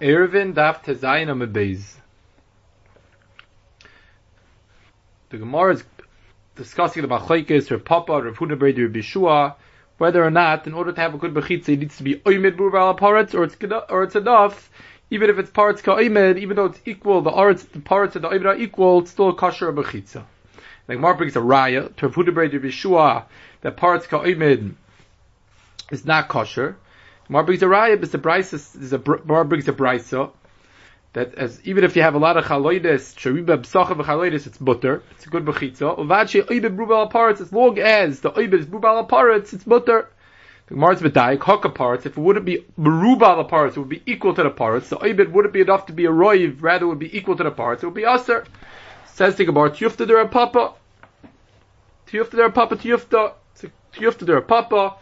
Erevin daf tezayin amabez. The Gemara is discussing the machlekes or Papa or Rav Brady or Bishua, whether or not, in order to have a good bechitza, it needs to be oimid burval paretz, or it's or it's enough, even if it's parts ka'oimid, even though it's equal, the arts, the parts of the oimid are equal, it's still a kosher bechitza. Like Gemara brings a raya to Rav or Bishua that parts ka'oimid is not kosher. Mar brings a raya, but the brisa is a Mar brings a brisa that as even if you have a lot of chaloides, shariba b'sachav chaloides, it's butter. It's a good bechitza. Uvachi oibed brubal aparatz. As long as the oibed is brubal aparatz, it's butter. The Gemara is medayik hoka parts. If it wouldn't be berubal parts, it would be equal to the parts. The oibed wouldn't be enough to be a roiv. Rather, it would be equal to the parts. It would be aser. Says the Gemara, tiyufta der papa. Tiyufta der papa tiyufta. Tiyufta der papa.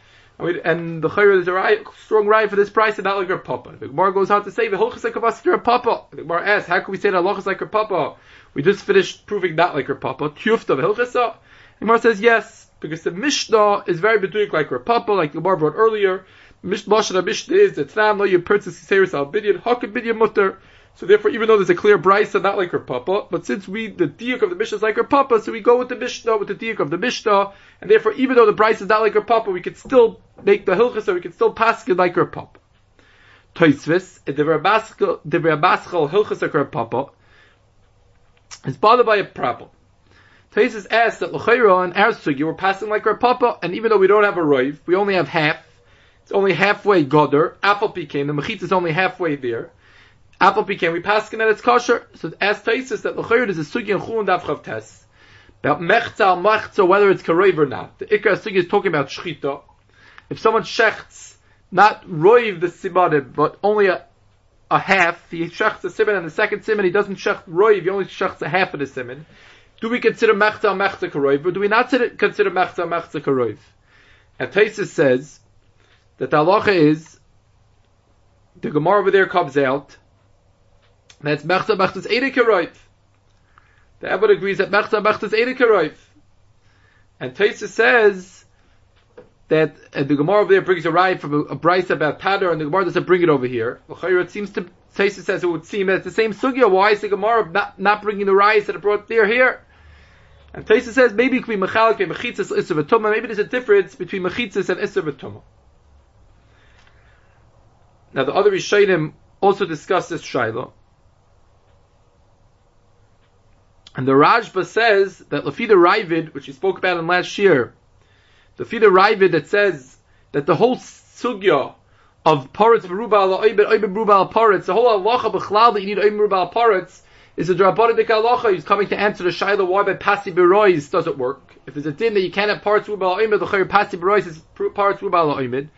And the chayr is a right, strong right for this price and not like her papa. The Gemara goes on to say the halachas like her papa. The Gemara asks, how can we say that halachas like her papa? We just finished proving not like her papa. Tiyufta v'hilchasa. The Gemara says yes because the Mishnah is very beduik like her papa, like the Gemara brought earlier. Mishnah Mishnah is that Tram lo yipurtzis kiseris al bidyan hakad bidyan mutter. So therefore, even though there's a clear brisa, not like her papa, but since we, the diak of the Mishnah is like her papa, so we go with the Mishnah, with the diak of the Mishnah, and therefore, even though the brisa is not like her papa, we can still make the hilchas, so we can still pass it like her papa. Toisvis, the Rabaschal hilchas like her papa, is bothered by a problem. Toisvis asks that l'chayra and our were passing like her papa, and even though we don't have a roiv, we only have half, it's only halfway goder, apple pecan, the mechitz is only halfway there, Apple pecan, we pass it that it's kosher. So as Taisus that l'chayr is a sugi and chulun davchav tes. About mechza mechza, whether it's karev or not. The ikar sugi is talking about shchita. If someone shechts, not roiv the simanim, but only a, a half, he shechts a simon and the second simon he doesn't shecht roiv, he only shechts a half of the simon. Do we consider mechza mechza karev, or do we not consider mechza mechza karev? And Taisus says that the halacha is the Gemara over there comes out that's Mechza Mechza's Eidikaroif. The Abbot agrees that Mechza Mechza's Eidikaroif. And Taisa says that the Gemara over there brings a ride from a, a Bryce about Tadar, and the Gemara doesn't bring it over here. It seems to, Taisa says it would seem that it's the same Sugya. Why is the Gemara not, not bringing the rice that it brought there here? And Taisa says maybe it could be Mechalik and Mechitzas Isser Maybe there's a difference between Mechitzas and Isser Now the other Rishayim also discuss this Shiloh. And the Rashba says that Lafida Ravid, which we spoke about in last year, the Lafida Ravid that says that the whole sugya of paritz berubal oibed oibed berubal paritz, the whole halacha b'chlal that you need oibed berubal paritz is a drabodik halacha. He's coming to answer the shaila why by pasi berois does it work. If there's a din that you can't have paritz berubal oibed, the chayyur pasi berois is paritz berubal oibed,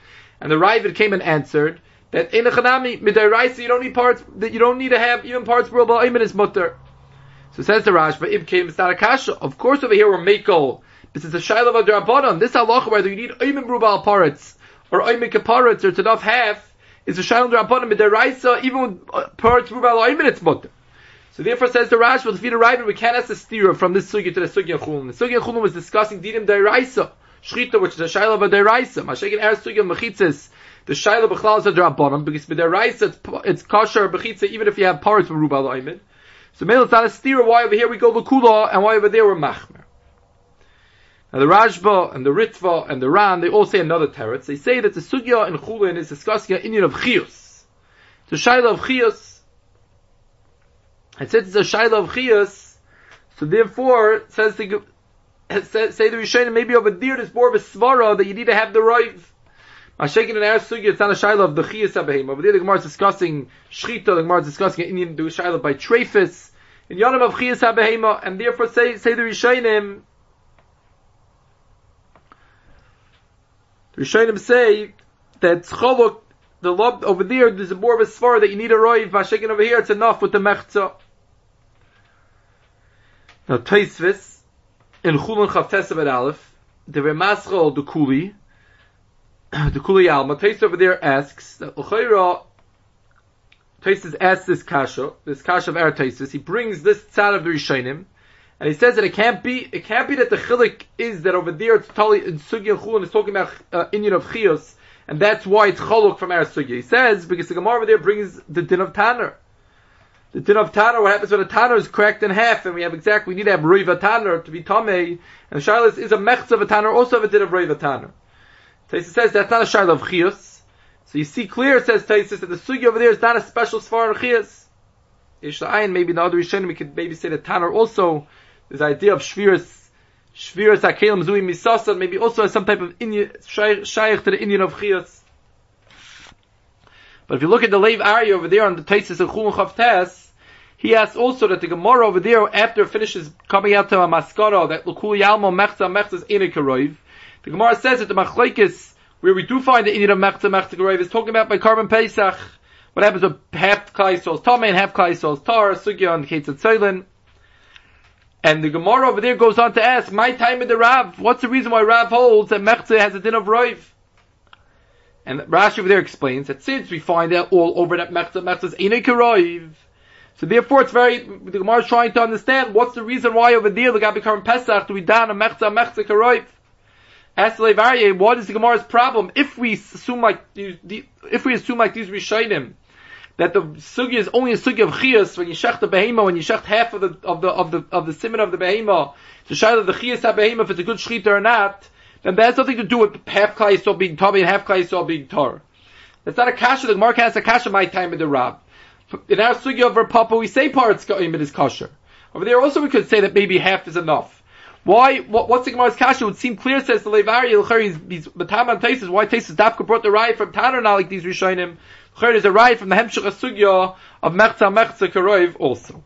and the Ravid came and answered that in a chanami midiraisa you don't need parts that you don't need to have even parts berubal oibed is mutter. So says the Rashba, Ibkim Starakasha. Of course, over here we're Makel. This is a Shiloh of Drabanan. This halacha, whether you need Oymen Brubal Paretz or Oymen Kaparetz or it's enough half, is a Shiloh Drabanan. But the Raisa, even with uh, Paretz Brubal Oymen, it's mutter. So therefore says the Rashba, the Fida Raven, we can't ask the stira from this sugya to the sugya chulun. The sugya chulun was discussing dinim deraisa, shchita, which is a shaila of a deraisa. Mashiach er sugya mechitzes, the shaila b'chlal is a drabanan, because with deraisa it's, it's kosher bechitza, even if you have from rubal oimen. So Mele it's not a stira why over here we go Lakula and why over there we're Machmer. Now the Rashba and the Ritva and the Ran, they all say another teretz. They say that the Sugya in Chulin is discussing an Indian of. It's a Shaila of Chios. And since it's a Shaila of Chios, so therefore, says the, say the Rishayim, maybe over there there's more of a Svara that you need to have the right Mashakin and Sugi, it's not a Shaila of the Chiyas HaBehim. Over there the Gemara is discussing Shchita, the Gemara is discussing an Indian do Shaila by Trefis, in Yonam of Chiyas HaBehim, and therefore say, say the Rishayim, the Rishayim say that Cholok, the lob over there, there's a more of a svar that you need a roiv. Mashakin over here, it's enough with the mechza. Now Taisvis in Chulun Chavtes at Aleph, the Remaschal the Kuli, the Kuli Alma, Tais over there asks that L'chayra, Taisus asks this kasha, this kasha of our Taisus, he brings this tzad of the Rishonim, and he says that it can't be, it can't be that the chilik is that over there it's totally in Sugi and is talking about uh, Inyan of Chios, and that's why it's choluk from sugya. He says because the Gemara over there brings the din of tanner. The din of tanner, what happens when a tanner is cracked in half, and we have exactly we need to have ruiva tanner to be tamei, and shilas is a mechz of a tanner, also have a din of ruiva tanner. Taisa says that's not a shayla of chiyus. So you see clear, says Taisa, that the sugi over there is not a special svar of chiyus. Yishla'ayin, maybe in the other Rishonim, we could maybe say that Tanner also, this idea of Shviras, Shviras HaKelim Zui Misasa, maybe also has some type of shaykh to the Indian of Chiyas. But if you look at the Lev Ari over there on the Taisis of Chulun Chavtes, he asks also that the Gemara over there, after it finishes coming out to a maskara, that Lukul Yalmo Mechza Mechza is Inikaroiv, the Gemara says that the Machlaikis, where we do find the Indian of Mechza Mechza is talking about by Carbon Pesach, what happens with half Yisrael's Tomei and half Yisrael's Tar, Sugya and Ketzat Tzaylin. And the Gemara over there goes on to ask, my time in the Rav, what's the reason why Rav holds that Mechze has a din of Roiv? And Rashi over there explains that since we find out all over that Mechze, Mechze is Roiv, so therefore it's very, the Gemara is trying to understand what's the reason why over there the Gabi Karim Pesach do we down a Mechze, Mechze Karoiv? Ask the what is the Gemara's problem? If we assume like, if we assume like these Rishayim, that the sugi is only a sugi of chiyas when you shecht the behema, when you shecht half of the of the of the of the simon of the behema, to show that the chiyas behema if it's a good shechita or not, then that has nothing to do with half klai so being tabi and half klai so being tar. It's not a kasha. The mark has a kasha my time in the rab. In our sugi of papa, we say parts it is kosher. Over there also we could say that maybe half is enough. Why? What, what's the Gemara's kasha? It would seem clear, says the Levari, he's, he's, Matam Taisis, why Taisis Dafka brought the riot from now like these Rishonim, Chayr is a right from the Hemshech Sugya of Mechza Mechza Karoiv also.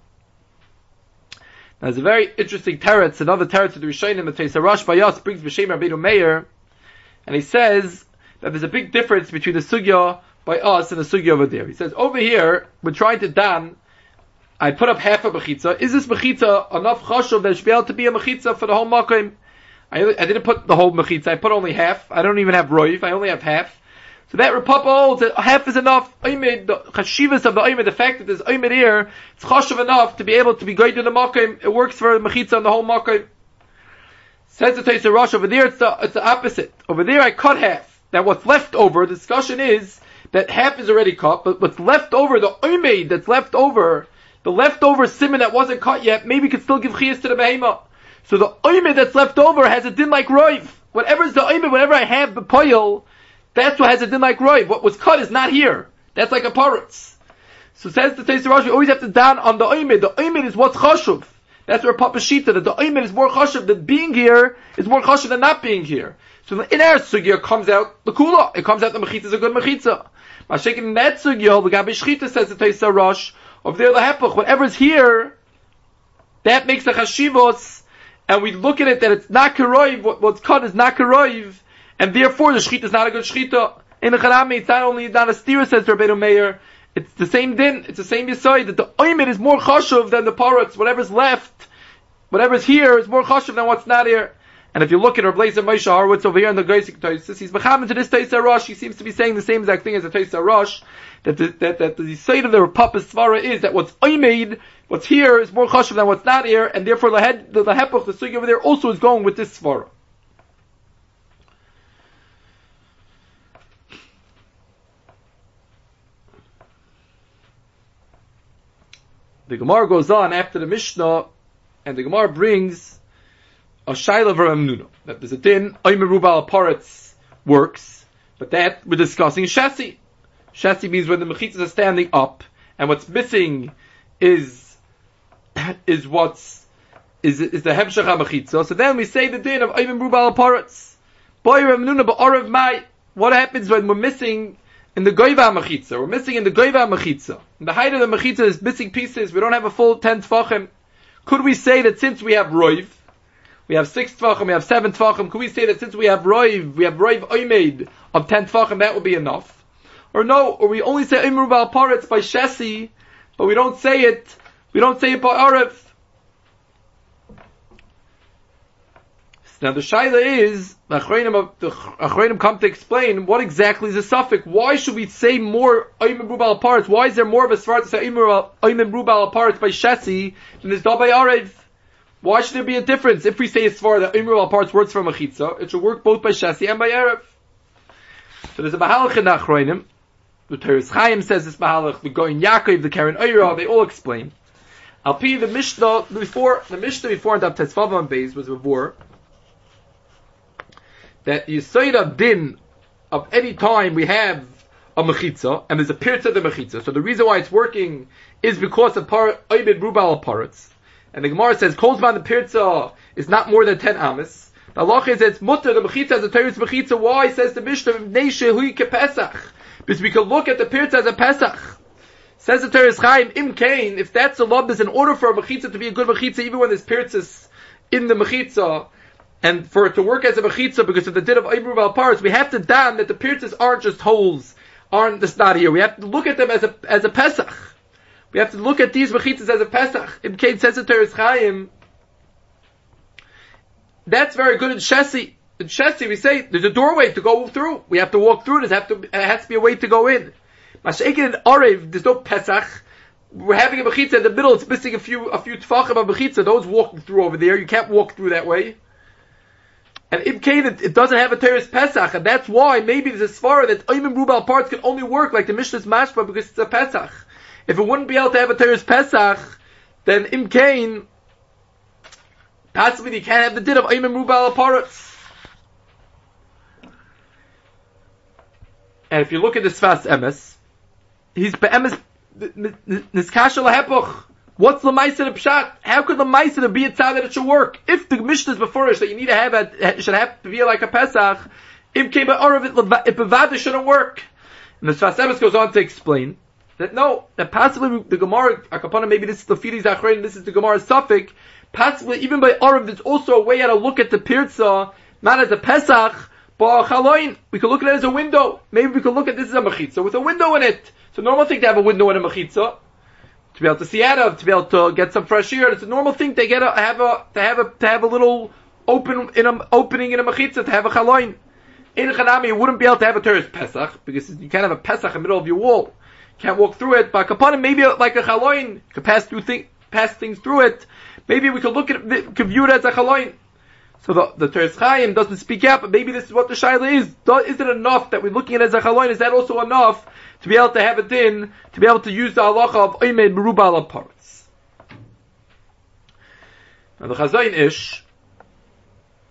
Now, there's a very interesting teretz, another teretz of the Rishonim, that says Rosh Bayas brings B'Shem Rabbeinu Meir, and he says that there's a big difference between the Sugya by us and the Sugya over there. He says, over here, we're trying to dan, I put up half a mechitza. Is this mechitza enough chashuv that should be able to be a mechitza for the whole makim? I, I didn't put the whole mechitza. I put only half. I don't even have roiv. I only have half. So that Rapapa holds that half is enough. Oimid, the chashivas of the oimid, the fact that there's oimid here, it's chashiv enough to be able to be great in the makim. It works for mechitza on the whole makim. Says the Taisa Rosh over there, it's the, it's the opposite. Over there I cut half. Now what's left over, the discussion is that half is already cut, but what's left over, the oimid that's left over, the leftover simon that wasn't cut yet, maybe could still give chiyas to the behema. So the oimid that's left over has a din like roiv. is the oimid, whatever I have, the poil, that's what has a din like roy. What was cut is not here. That's like a parrot's. So says the Teis Rashi, we always have to down on the oimid. The oimid is what's chashuv. That's where Papa Shita, that the oimid is more chashuv, that being here is more chashuv than not being here. So in our sugya comes out the kula. It comes out the mechitza is a good mechitza. Mashiach in that sugya, the Gabi Shchita says the Teis Rosh, over there the hepach, whatever's here, that makes the chashivos, and we look at it that it's not karoiv, what, what's cut is not karoiv, and therefore the shechita is not a good shechita. In the Charami, it's not only not a steer, says Rabbeinu Meir, it's the same din, it's the same yisoid, that the oimid is more chashuv than the parrots, whatever's left, whatever's here is more chashuv than what's not here. And if you look at Rabbi Moshe Horowitz over here in the Geisik Toisus, he's becoming to this Taisa Rosh, he seems to be saying the same exact thing as the Taisa Rosh, that the, that, that the side of the Papa Svara is that what's oimid, what's here is more chashuv than what's not here, and therefore the head, the, the hepach, the sugi over there also is going with this Svara. the Gemara goes on after the Mishnah, and the Gemara brings a Shaila Varamnuna, that there's a din, Oymerubal Paretz works, but that we're discussing Shasi. Shasi means when the mechitzas are standing up, and what's missing is, is what's, is, is the Hemshach HaMechitza. So then we say the din of Oymerubal Paretz. Boy Ramnuna Ba'arav Mai. What happens when we're missing in the goiva mechitza. We're missing in the goiva mechitza. The height of the mechitza is missing pieces. We don't have a full ten tfachim. Could we say that since we have roiv, we have six tfachim, we have seven tfachim, could we say that since we have roiv, we have roiv oimed of ten tfachim, that would be enough? Or no, or we only say imru bal paretz by shesi, but we don't say it, we don't say it by arif. Now the shaila is the Achreinim come to explain what exactly is the suffix. Why should we say more Oimim Rubal parts? Why is there more of a svart to say Oimim Rubal by Shesi than this by Arev? Why should there be a difference? If we say a svar that Oimim Rubal parts works from a chitza, it should work both by Shesi and by Erev. So there's a Mahalach in Achroinim. The Teres Chaim says this Mahalach, the Goin Yaakov, the Karen Oira, they all explain. Alpi, the Mishnah, before, the Mishnah before in Dab Tetzvavam Beis was before, that Yisoid of Din, of any time we have a mechitza, and there's a pirtz of the mechitza. So the reason why it's working is because of par oibid rubal parts. And the Gemara says, Kolzman the pirtza is not more than 10 amis. The Allah is it's mutter, the mechitza has a teretz mechitza. Why? Says the Mishnah, Neishe hui pesach. Because we can look at the pirtza as a pesach. Says the Teres Chaim, Im Kain, if that's a lob, in order for a mechitza to be a good mechitza, even when there's pirtzas in the mechitza, and for it to work as a mechitza because of the din of Ibru al Paras, we have to damn that the pirtzas aren't just holes aren't the not here. We have to look at them as a as a Pesach. We have to look at these mechitzas as a Pesach. In Kate says it to Chaim. That's very good in Shesi. In Shesi, we say there's a doorway to go through. We have to walk through. There's have to it has to be a way to go in. Mashiach in Arev, there's no Pesach. We're having a mechitza in the middle. It's missing a few a few tefachim of mechitza. Those walking through over there, you can't walk through that way. And in Cain, it, it, doesn't have a Teres Pesach, and that's why maybe there's a svara that Oimim Rubal parts can only work like the Mishnah's Mashma because it's a Pesach. If it wouldn't be able to have a Teres Pesach, then Im Cain, possibly you can't have the din of Oimim Rubal parts. And if you look at the Sfas Emes, he's Be'emes Niskasha Lahepuch. What's the Maisa Pshat? How could the Maisa be a tzad that it should work? If the Mishnah is before us that you need to have a, should have to be like a Pesach, if came out it, Bavada shouldn't work. And the Sfas goes on to explain that no, that possibly the Gemara, Akapana, maybe this is the Fidis Achrein, this is the Gemara Suffolk, possibly even by Arav, there's also a way how to look at the Pirza, not as a Pesach, but a Chaloin. We could look at it as a window. Maybe we could look at this as a Mechitza with a window in it. It's a normal thing to have a window in a Mechitza to be able to see out of, to be able to get some fresh air. It's a normal thing to get a, have a, to have a, to have a little open, in a, opening in a mechitza, to have a chaloin. In Chanami, you wouldn't be able to have a Teres Pesach, because you can't have a Pesach in the middle of your wall. Can't walk through it, but Kapanim, maybe like a chaloin, could pass through thing, pass things through it. Maybe we could look at it, could view it as a chaloin. So the, the Teres Chaim doesn't speak out, but maybe this is what the Shaila is. Is it enough that we're looking at it as a chaloin? Is that also enough to be able to have a din, to be able to use the halacha of oimed merubal parts. Now the Chazon Ish,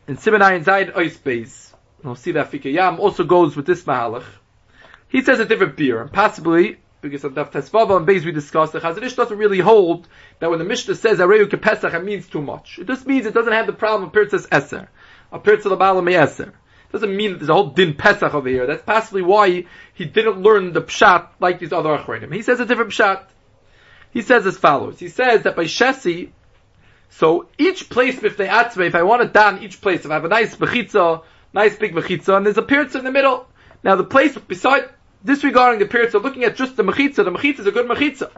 in Simenayin Zayin Ois we'll see that Fikayam also goes with this mahalach. He says a different beer, possibly, because of Daf Tesvava and Beis we discussed, the Chazon Ish doesn't really hold that when the Mishnah says Areyu Kepesach, it means too much. It just means it doesn't have the problem of Pirtzas Eser, a Pirtzas Labala Me'eser. Doesn't mean that there's a whole din Pesach over here. That's possibly why he didn't learn the pshat like these other achronim. He says a different pshat. He says as follows. He says that by Shesi, so each place if they atzme, if I want to down each place, if I have a nice mechitza, nice big mechitza, and there's a piritza in the middle. Now the place beside disregarding the piritza, looking at just the mechitza, the mechitza is a good mechitza.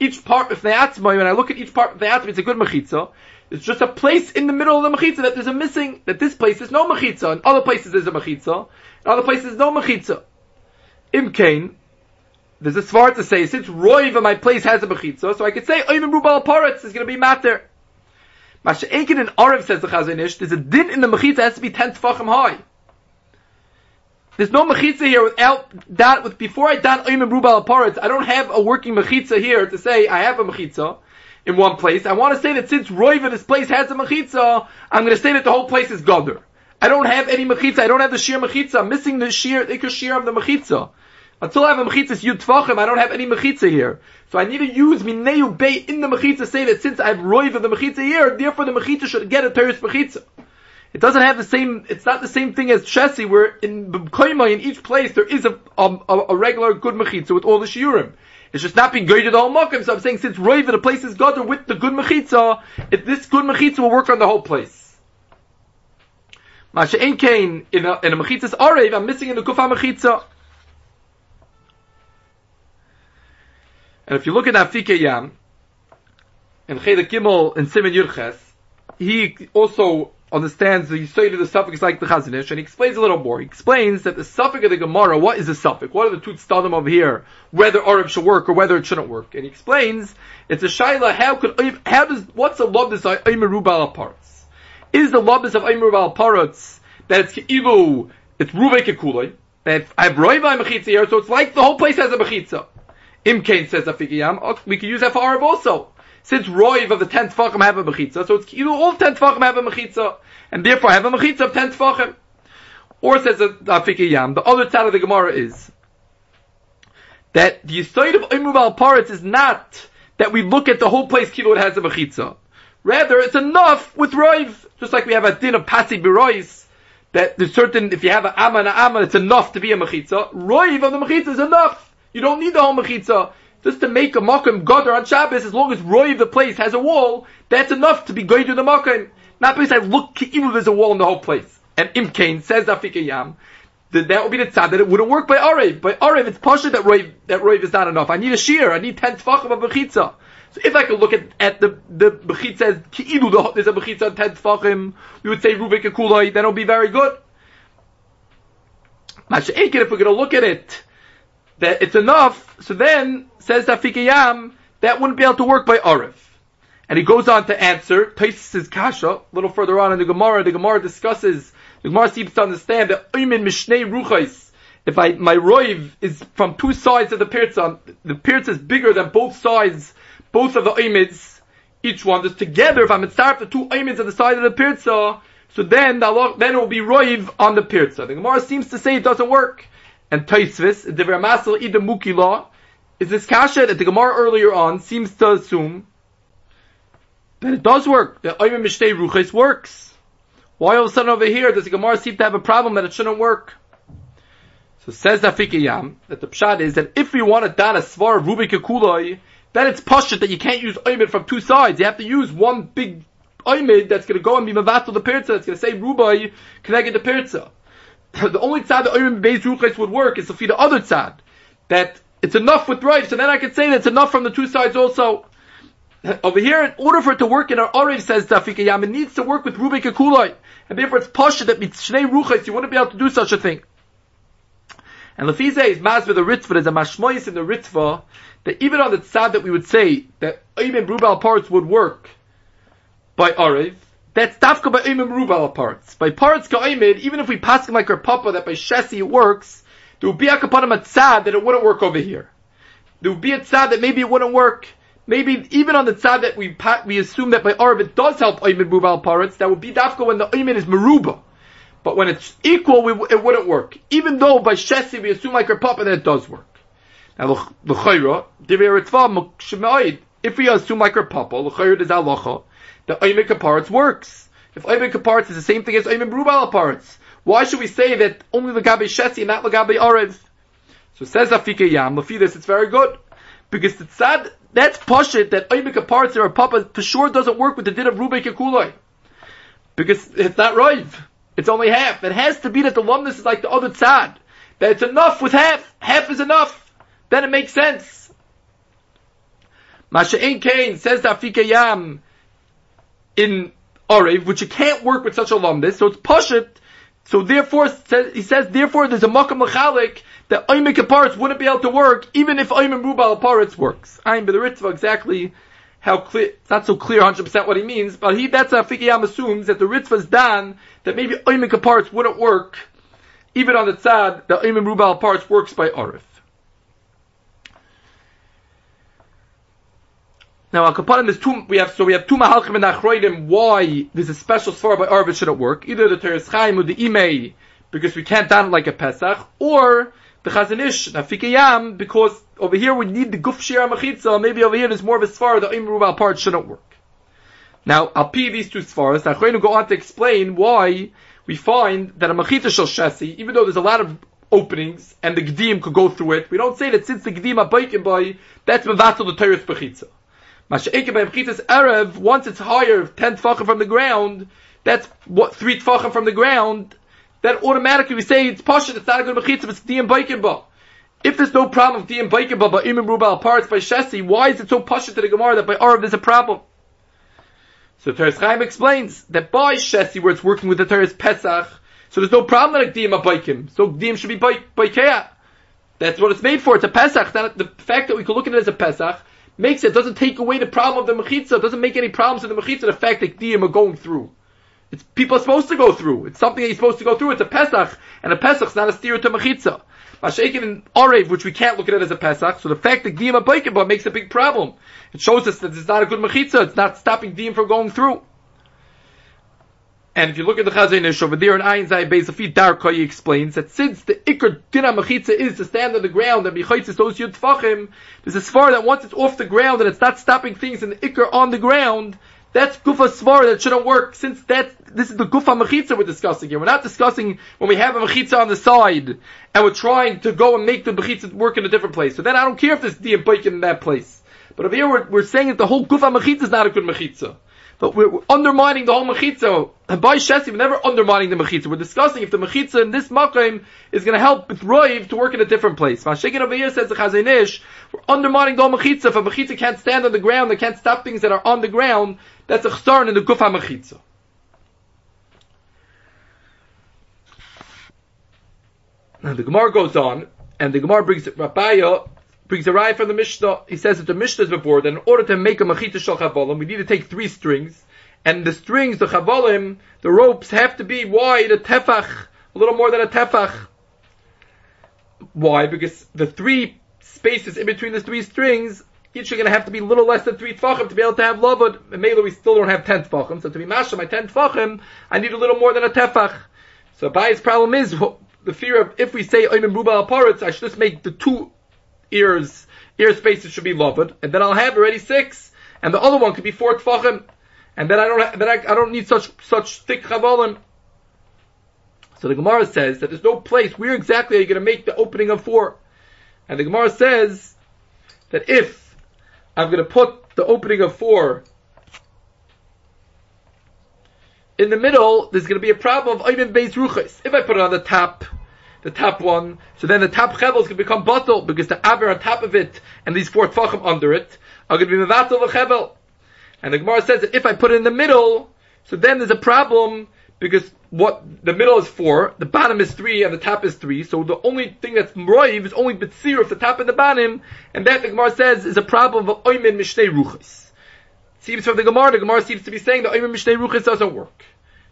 Each part of the atzma, when I look at each part of the atzma, it's a good mechitza. It's just a place in the middle of the mechitza that there's a missing, that this place is no mechitza, and other places there's a mechitza, and other places no mechitza. Im Kain, there's a svar to say, since Roiva, my place has a mechitza, so I could say, Oivim Rubal Paretz is going to be matter. Masha'ekin in Arev says the Chazanish, there's a din in the mechitza has to be 10 tfachim high. There's no mechitza here without that, with, before I dan Oivim Rubal Paretz, I don't have a working mechitza here to say I have a mechitza in one place. I want to say that since Roiva, this place has a mechitza, I'm going to say that the whole place is Goder. I don't have any mechitza. I don't have the sheer mechitza. I'm missing the sheer, the sheer of the mechitza. Until I have a mechitza yud tvachim, I don't have any mechitza here. So I need to use mineu bay in the mechitza say that since I have roiv the mechitza here, therefore the mechitza should get a teres mechitza. It doesn't have the same, it's not the same thing as Chessi where in Koima, in each place there is a, a, a regular good mechitza with all the shiurim. It's just not being the whole makom. So I'm saying since roiv the place is goder with the good mechitza, if this good mechitza will work on the whole place. Masha kain in a, in a mechitzas arev, I'm missing in the kufa mechitza. And if you look at Afike Yam, in Chedek Gimel in Simon Yurches, he also understands the Yisoid of the suffix like the Chazanish, and he explains a little more. He explains that the suffix of the Gemara, what is the suffix? What are the two tzadim over here? Whether Arab should work or whether it shouldn't work. And he explains, it's a Shaila, how could, how does, what's the lobis of Aymerubal parts? Is the lobis of Aymerubal parts that it's Ivu, it's Ruve Kekulai, that I have roiv by mechitza here, so it's like the whole place has a mechitza. Imkain says Afikiyam, oh, we can use that for Arab also. Since roiv of the tenth tefachim have a mechitza, so it's either all ten tefachim have a mechitza, and therefore have a mechitza of ten tefachim. Or says Afikiyam, the other side of the Gemara is that the side of Imru al Paretz is not that we look at the whole place kilo it has a mechitza. Rather, it's enough with roiv, just like we have a din of pasi birois, that there's certain, if you have an amma and an amma, it's enough to be a mechitza. Roiv of the mechitza is enough. You don't need the whole mechitza. Just to make a makom godar on Shabbos, as long as roiv the place has a wall, that's enough to be going to the makom. Not because I look even there's a wall in the whole place. And Imkain says Afikayam, that that would be the tzad that it wouldn't work by Arev. By Arev, it's pasha that Roiv, that Roiv is not enough. I need a shear. I need ten tfachim of mechitza. So if I could look at, at the, the Bechit says, Ki'ilu, there's a Bechit on 10 Tfachim, we would say Rubik Akulai, then it'll be very good. Masha'ekin, if we're going to look at it, that it's enough, so then, says Tafikiyam, that wouldn't be able to work by Arif. And he goes on to answer, Taisis' Kasha, a little further on in the Gemara, the Gemara discusses, the Gemara seems to understand that Uymin Mishnei Ruchais, if I, my roiv is from two sides of the pirza, um, the pirza is bigger than both sides both of the oimids, each one, just together, if I'm mitzaref the two oimids on the side of the pirza, so then the then it will be roiv on the pirza. The Gemara seems to say it doesn't work. And Taisvis, the Masel Ida Mukila, is this kasha that the Gemara earlier on seems to assume that it does work. The Oimim Mishtei Ruches works. Why all of a sudden over here does the Gemara seem to have a problem that it shouldn't work? So says Afikiyam that the pshat is that if we want to dan a svar Rubik Kuloi, then it's pashut that you can't use oimid from two sides. You have to use one big oimid that's going to go and be mavatul the pirza. That's going to say rubai connected the pirza. The only tzad that oimid beis ruchais would work is feed the other tzad. That it's enough with rive, so then I can say that it's enough from the two sides also. Over here, in order for it to work in our Arev says Tafikayam, it needs to work with Rubik Akulai. And therefore it's Pasha that means Shnei Ruchais, you wouldn't be able to do such a thing. And Lefize is Masber the Ritva, there's a Mashmois in the Ritva, that even on the tzad that we would say that Oimim Rubal parts would work by Arev, that's dafka by Oimim Rubal parts. By parts Ka'imid, even if we pass him like our Papa that by Shesi it works, there would be a kapanim a tzad that it wouldn't work over here. There would be a tzad that maybe it wouldn't work. Maybe even on the tzad that we we assume that by Arev it does help Oimid Rubal parts, that would be dafka when the Oimid is Meruba. But when it's equal, we, it wouldn't work. Even though by Shesi we assume like our Papa that it does work. Now, l'chayra, if we assume like our papa, l'chayra is halacha, the oimik apartz works. If oimik apartz is the same thing as oimik brubal apartz, why should we say that only lagabe shesi and not lagabe arev? So says Afika Yam, this it's very good. Because the tzad, that's poshit that oimik apartz or papa for sure doesn't work with the din of rubik yakuloi. Because it's not rive. It's only half. It has to be that the lumnus is like the other tzad. That it's enough with half. Half is enough then it makes sense. Masha'in Kain says to Afika Yam in Orev, which you can't work with such a lumdis, so it's Pashit, so therefore, he says, therefore there's a Makam Lachalik that Oimik parts wouldn't be able to work, even if Oimim Rubal parts works. I'm the Ritva exactly how clear, it's not so clear 100% what he means, but he, that's how Fikiyam assumes that the Ritva's done, that maybe Oimik parts wouldn't work, even on the tzad, the Oimim Rubal parts works by Orif. Now, Al Kapanim is two, we have, so we have two Mahalchim and Achroidim, why there's a special Svar by Arvid shouldn't work. Either the Teres Chaim or the Imei, because we can't down it like a Pesach, or the Chazanish, Nafikayam, because over here we need the Guf Shir Machitza, maybe over here there's more of a Svar, the Imru part shouldn't work. Now, I'll pee these two Svaras, Achroidim go on to explain why we find that a Machitza Shal Shesi, even though there's a lot of openings, and the Gedim could go through it, we don't say that since the Gedim are by, that's Mavatal the Teres Bechitza. Masha'eke by Mchitas Erev, once it's higher, 10 tfachim from the ground, that's what, 3 tfachim from the ground, that automatically we say it's Pashat, it's not a good Mechitza, it's Diyam Baikimba. If there's no problem with Diyam Baikimba, but Imam Rubal parts by Shesi, why is it so Pashat to the Gemara that by Erev there's a problem? So Teres Chaim explains that by Shesi, where it's working with the Teres Pesach, so there's no problem that Diyam Baikim. So Diyam should be Baikea. That's what it's made for. It's a Pesach. the fact that we can look at it as a Pesach makes it, doesn't take away the problem of the mechitza, doesn't make any problems in the mechitza, the fact that diyam are going through. It's people are supposed to go through. It's something that you're supposed to go through. It's a Pesach, and a Pesach's not a steer to Mechitza. Mashakin and Orev, which we can't look at it as a Pesach, so the fact that Diyam Abaykim makes a big problem. It shows us that it's not a good Mechitza, it's not stopping Diyam from going through. And if you look at the Chazon Ish over there in Ayin Zay Beis Afid Darka, he explains that since the Iker Dina Mechitza is to stand on the ground and Mechitzis those Yud Tfachim, there's a Svar that once it's off the ground and it's not stopping things in the Iker on the ground, that's Gufa Svar that shouldn't work since that, this is the Gufa Mechitza we're discussing here. We're not discussing when we have a Mechitza on the side and we're trying to go and make the Mechitza work in a different place. So then I don't care if there's Baikin in that place. But over here we're, we're saying that the whole Gufa Mechitza is not a good Mechitza. But we're, undermining the whole mechitza. By Shesi, we're never undermining the mechitza. We're discussing if the mechitza in this makim is going to help Roiv to work in a different place. Mashikin over here says the Chazon Ish, we're undermining the whole mechitza. If a mechitza can't stand on the ground, they can't stop things that are on the ground, that's a chsarn in the gufa mechitza. And the Gemara goes on, and the Gemara brings it, Rabbiya brings a raya from the Mishnah. He says that the Mishnah is before that in order to make a machita shel chavalim, we need to take three strings, and the strings, the chavalim, the ropes have to be wide, a tefach, a little more than a tefach. Why? Because the three spaces in between the three strings, each are going to have to be a little less than three tefachim to be able to have lavud. Maybe we still don't have ten tefachim, so to be masha my ten tefachim, I need a little more than a tefach. So Bai's problem is the fear of if we say oimen ruba al paritz, I should just make the two ears, ear spaces should be loved, and then I'll have already six, and the other one could be four tfachim, and then I don't, then I, I don't need such such thick chavalim. So the Gemara says that there's no place where exactly are you going to make the opening of four, and the Gemara says that if I'm going to put the opening of four in the middle, there's going to be a problem of Ayman Beis Ruchas. If I put it on the top, the top one, so then the top chevel is going to become bottle because the aver on top of it and these four tfachim under it are going to be mevatel v'chevel. And the Gemara says that if I put it in the middle, so then there's a problem because what the middle is four, the bottom is three, and the top is three. So the only thing that's roiv is only betzir of the top and the bottom, and that the Gemara says is a problem of oimin mishnei ruchis. Seems from the Gemara, the Gemara seems to be saying that oimin mishnei ruchis doesn't work.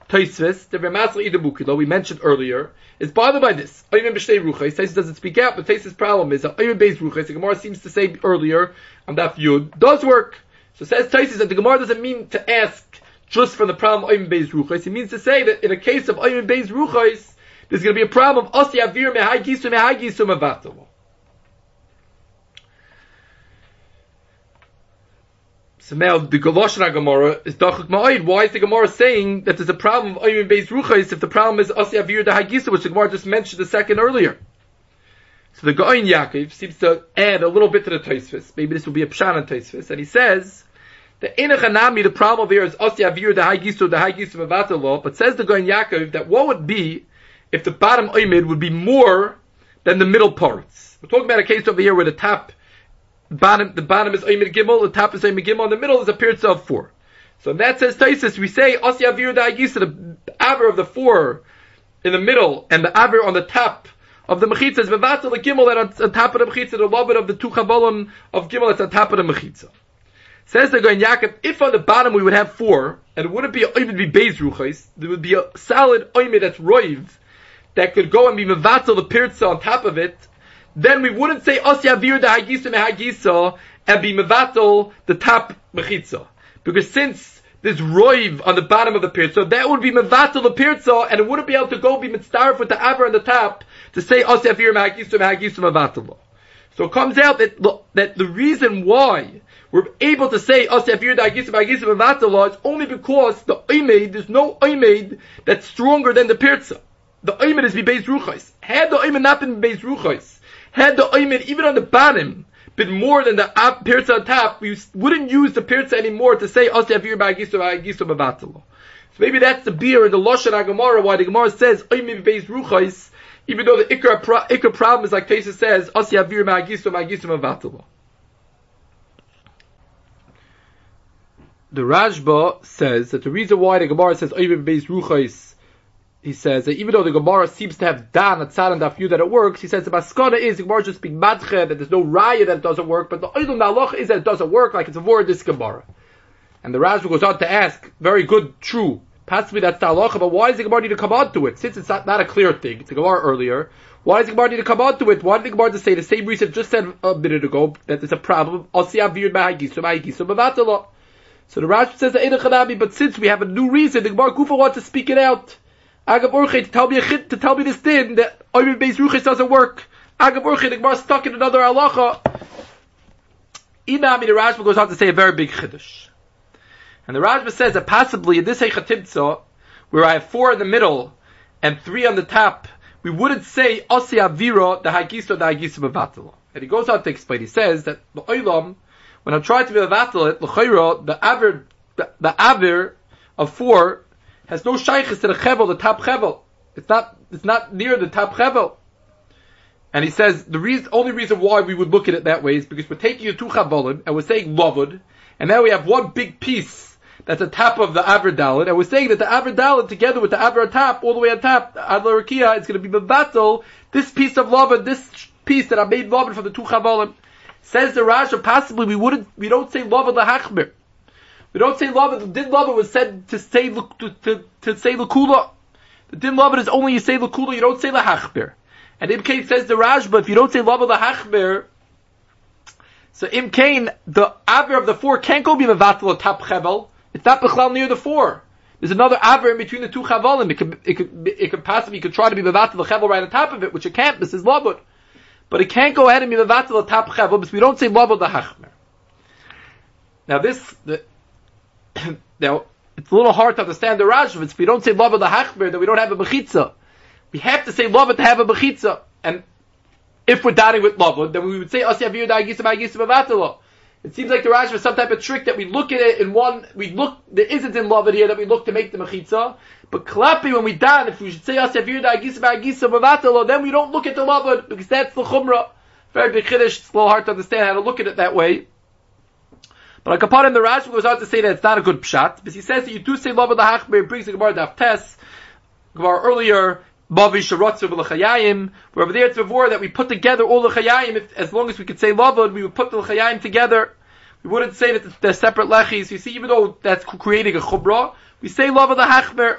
Taisvis, the Ramasla Idabukilo, we mentioned earlier, is bothered by this. Oimin b'shtei ruchais. Taisus doesn't speak out, but Taisus' problem is that Oimin beis ruchais. The Gemara seems to say earlier on that Yud does work. So says Taisus that the Gemara doesn't mean to ask just from the problem Oimin beis ruchais. It means to say that in a case of Oimin beis ruchais, there's going to be a problem of Asi Avir mehai gisu mehai gisu mevatalo. So now the Goloshna Gemara is Dachuk Ma'id. Why is the Gemara saying that there's a problem of Oyim Beis Ruchais if the problem is Asi Avir the Hagisa, which the Gemara just mentioned a second earlier? So the Goin Yaakov seems to add a little bit to the Taisvis. Maybe this will be a Pshan in Taisvis. And he says, the Enechanami, the problem here is Asi Avir the Hagisu, the Hagisu Mavatalo, but says the Goin Yaakov that what would be if the bottom Oimid would be more than the middle parts? We're talking about a case over here where the top bottom, the bottom is Oimid Gimel, the top is Oimid Gimel, and the middle is a Pirza of four. So that says Taisus, we say Asi Avir the Hagisu, the Aver of the four in the middle, and the Aver on the top of the mechitza is mevatel the gimel that on top of the mechitza, the lobet of the two chavalim of gimel that's on top of the mechitza. Says the going Yaakov, if on the bottom we would have four, and it wouldn't be it would be beis ruchais, there would be a solid Oymid that's roiv that could go and be mevatel the pirza on top of it, then we wouldn't say os yavir the hagisa mehagisa and be mevatel the top mechitza, because since there's roiv on the bottom of the pirza, that would be mevatel the pirza, and it wouldn't be able to go be mitzdarif with the aver on the top to say os yavir mehagisa mehagisa mevatel. So it comes out that that the reason why we're able to say os yavir mehagisa mehagisa mevatel is only because the oimed there's no oimed that's stronger than the pirza. The oimed is be beis ruchais. Had the oimed not been beis ruchais, had the oimed even on the bottom been more than the pirza on top, we wouldn't use the pirza anymore to say os yavir mehagisa mehagisa mevatel. So maybe that's the beer in the Lashon HaGemara, why the Gemara says, Oimim beis ruchais, even though the Ikra, pro- Ikra problem is like Tesa says, As yavir ma'agisu ma'agisu ma'vatalo. The Rashba says that the reason why the Gemara says Oivim beis ruchais, he says that even though the Gemara seems to have done a tzad and daf that it works, he says the maskana is the Gemara just being madche that there's no raya that it doesn't work, but the oidum naloch is that it doesn't work like it's a word this Gemara. And the Rashba goes on to ask, very good, true, Possibly that's the halacha, but why does the Gemara need to come on to it? Since it's not, not a clear thing, it's a Gemara earlier, why does the Gemara need to come on to it? Why did the Gemara just say the same reason just said a minute ago, that it's a problem? So the Rashi says but since we have a new reason, the Gemara Kufa wants to speak it out. Agav Orche to tell me a to tell me this din that Oyim Beis Ruchis doesn't work. Agav Orche the Gemara stuck in another halacha. Inami the Rashba goes on to say a very big chiddush. And the Rashba says that possibly in this Heichatimtza, where I have four in the middle and three on the top, we wouldn't say Osi Avira, the Hagiso, the Hagiso Bevatala. And he goes on to explain, he says that the Oilam, when I'm trying to be Bevatala, the Avir, the, the Avir of four has no shaykhis to the Chevel, the top Chevel. It's not, it's not near the top Chevel. And he says the reason, only reason why we would look at it that way is because we're taking a two chavolim and we're saying lovud, and now we have one big piece that's the top of the Avra Dalit, and we're saying that the Avra Dalit together with the Avra top, all the way on top, Adler Rakia, it's going to be the battle, this piece of lava, this piece that I made lava from the two Chavalim. Says the Rasha, possibly we wouldn't, we don't say lava the We don't say lava, the din lava was said to say, to, to, to say Lakula. The din lava is only you say Lakula, you don't say Lahachmir. And in case says the Rashba, if you don't say lava the Hachmir, so Im Kain, the aver of the four can't go be Mevatel top Chevel, it's not Bechlal near the four. There's another aver in between the two chavalim. It could, it could, it could possibly, you could try to be mevatel the chaval right on top of it, which it can't. This is labud. But it can't go ahead and be mevatel the top chaval, because we don't say the hachmer. Now this, the, now, it's a little hard to understand the Rashi. If we don't say labud the hachmer, then we don't have a bechitza. We have to say labud to have a bechitza. And if we're doubting with labud, then we would say asya mevatel it seems like the Rashi was some type of trick that we look at it in one, we look, there isn't in love here that we look to make the mechitza, but klapi when we dan, if we should say asavir da agisa then we don't look at the love because that's the chumrah. Very big chiddush, it's a little hard to understand how to look at it that way. But like upon him, the Rashi goes on to say that it's not a good pshat, because he says that you do say love of the hachber, brings the Gemara daf tes, Gemara earlier, Bavi Sharotzu V'Lechayayim. We're over there it's before that we put together all the Chayayim. as long as we could say Lavod, we would put the Chayayim together. We wouldn't say that they're separate lechis. You see, even though that's creating a chubra, we say love of the hachmer.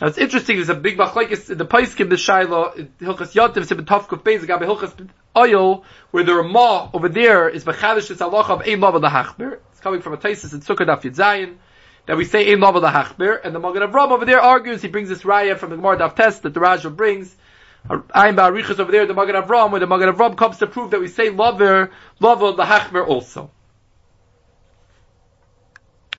Now it's interesting. There's a big machlekes in the Paiskim the Shaila Hilchas Yotiv Sibin Tavkuf Beis Gabe Hilchas Oil where the Ramah over there is bechadish this halacha of ein the hachmer. It's coming from a Taisis in Sukkah Daf Yitzayin that we say ein the hachmer, and the Magen Avram over there argues. He brings this raya from the Gemara Daf Test that the Raja brings. I'm Ba'arichas over there, the Magen Avram, where the Magen Avram comes to prove that we say lover, the hachmer also.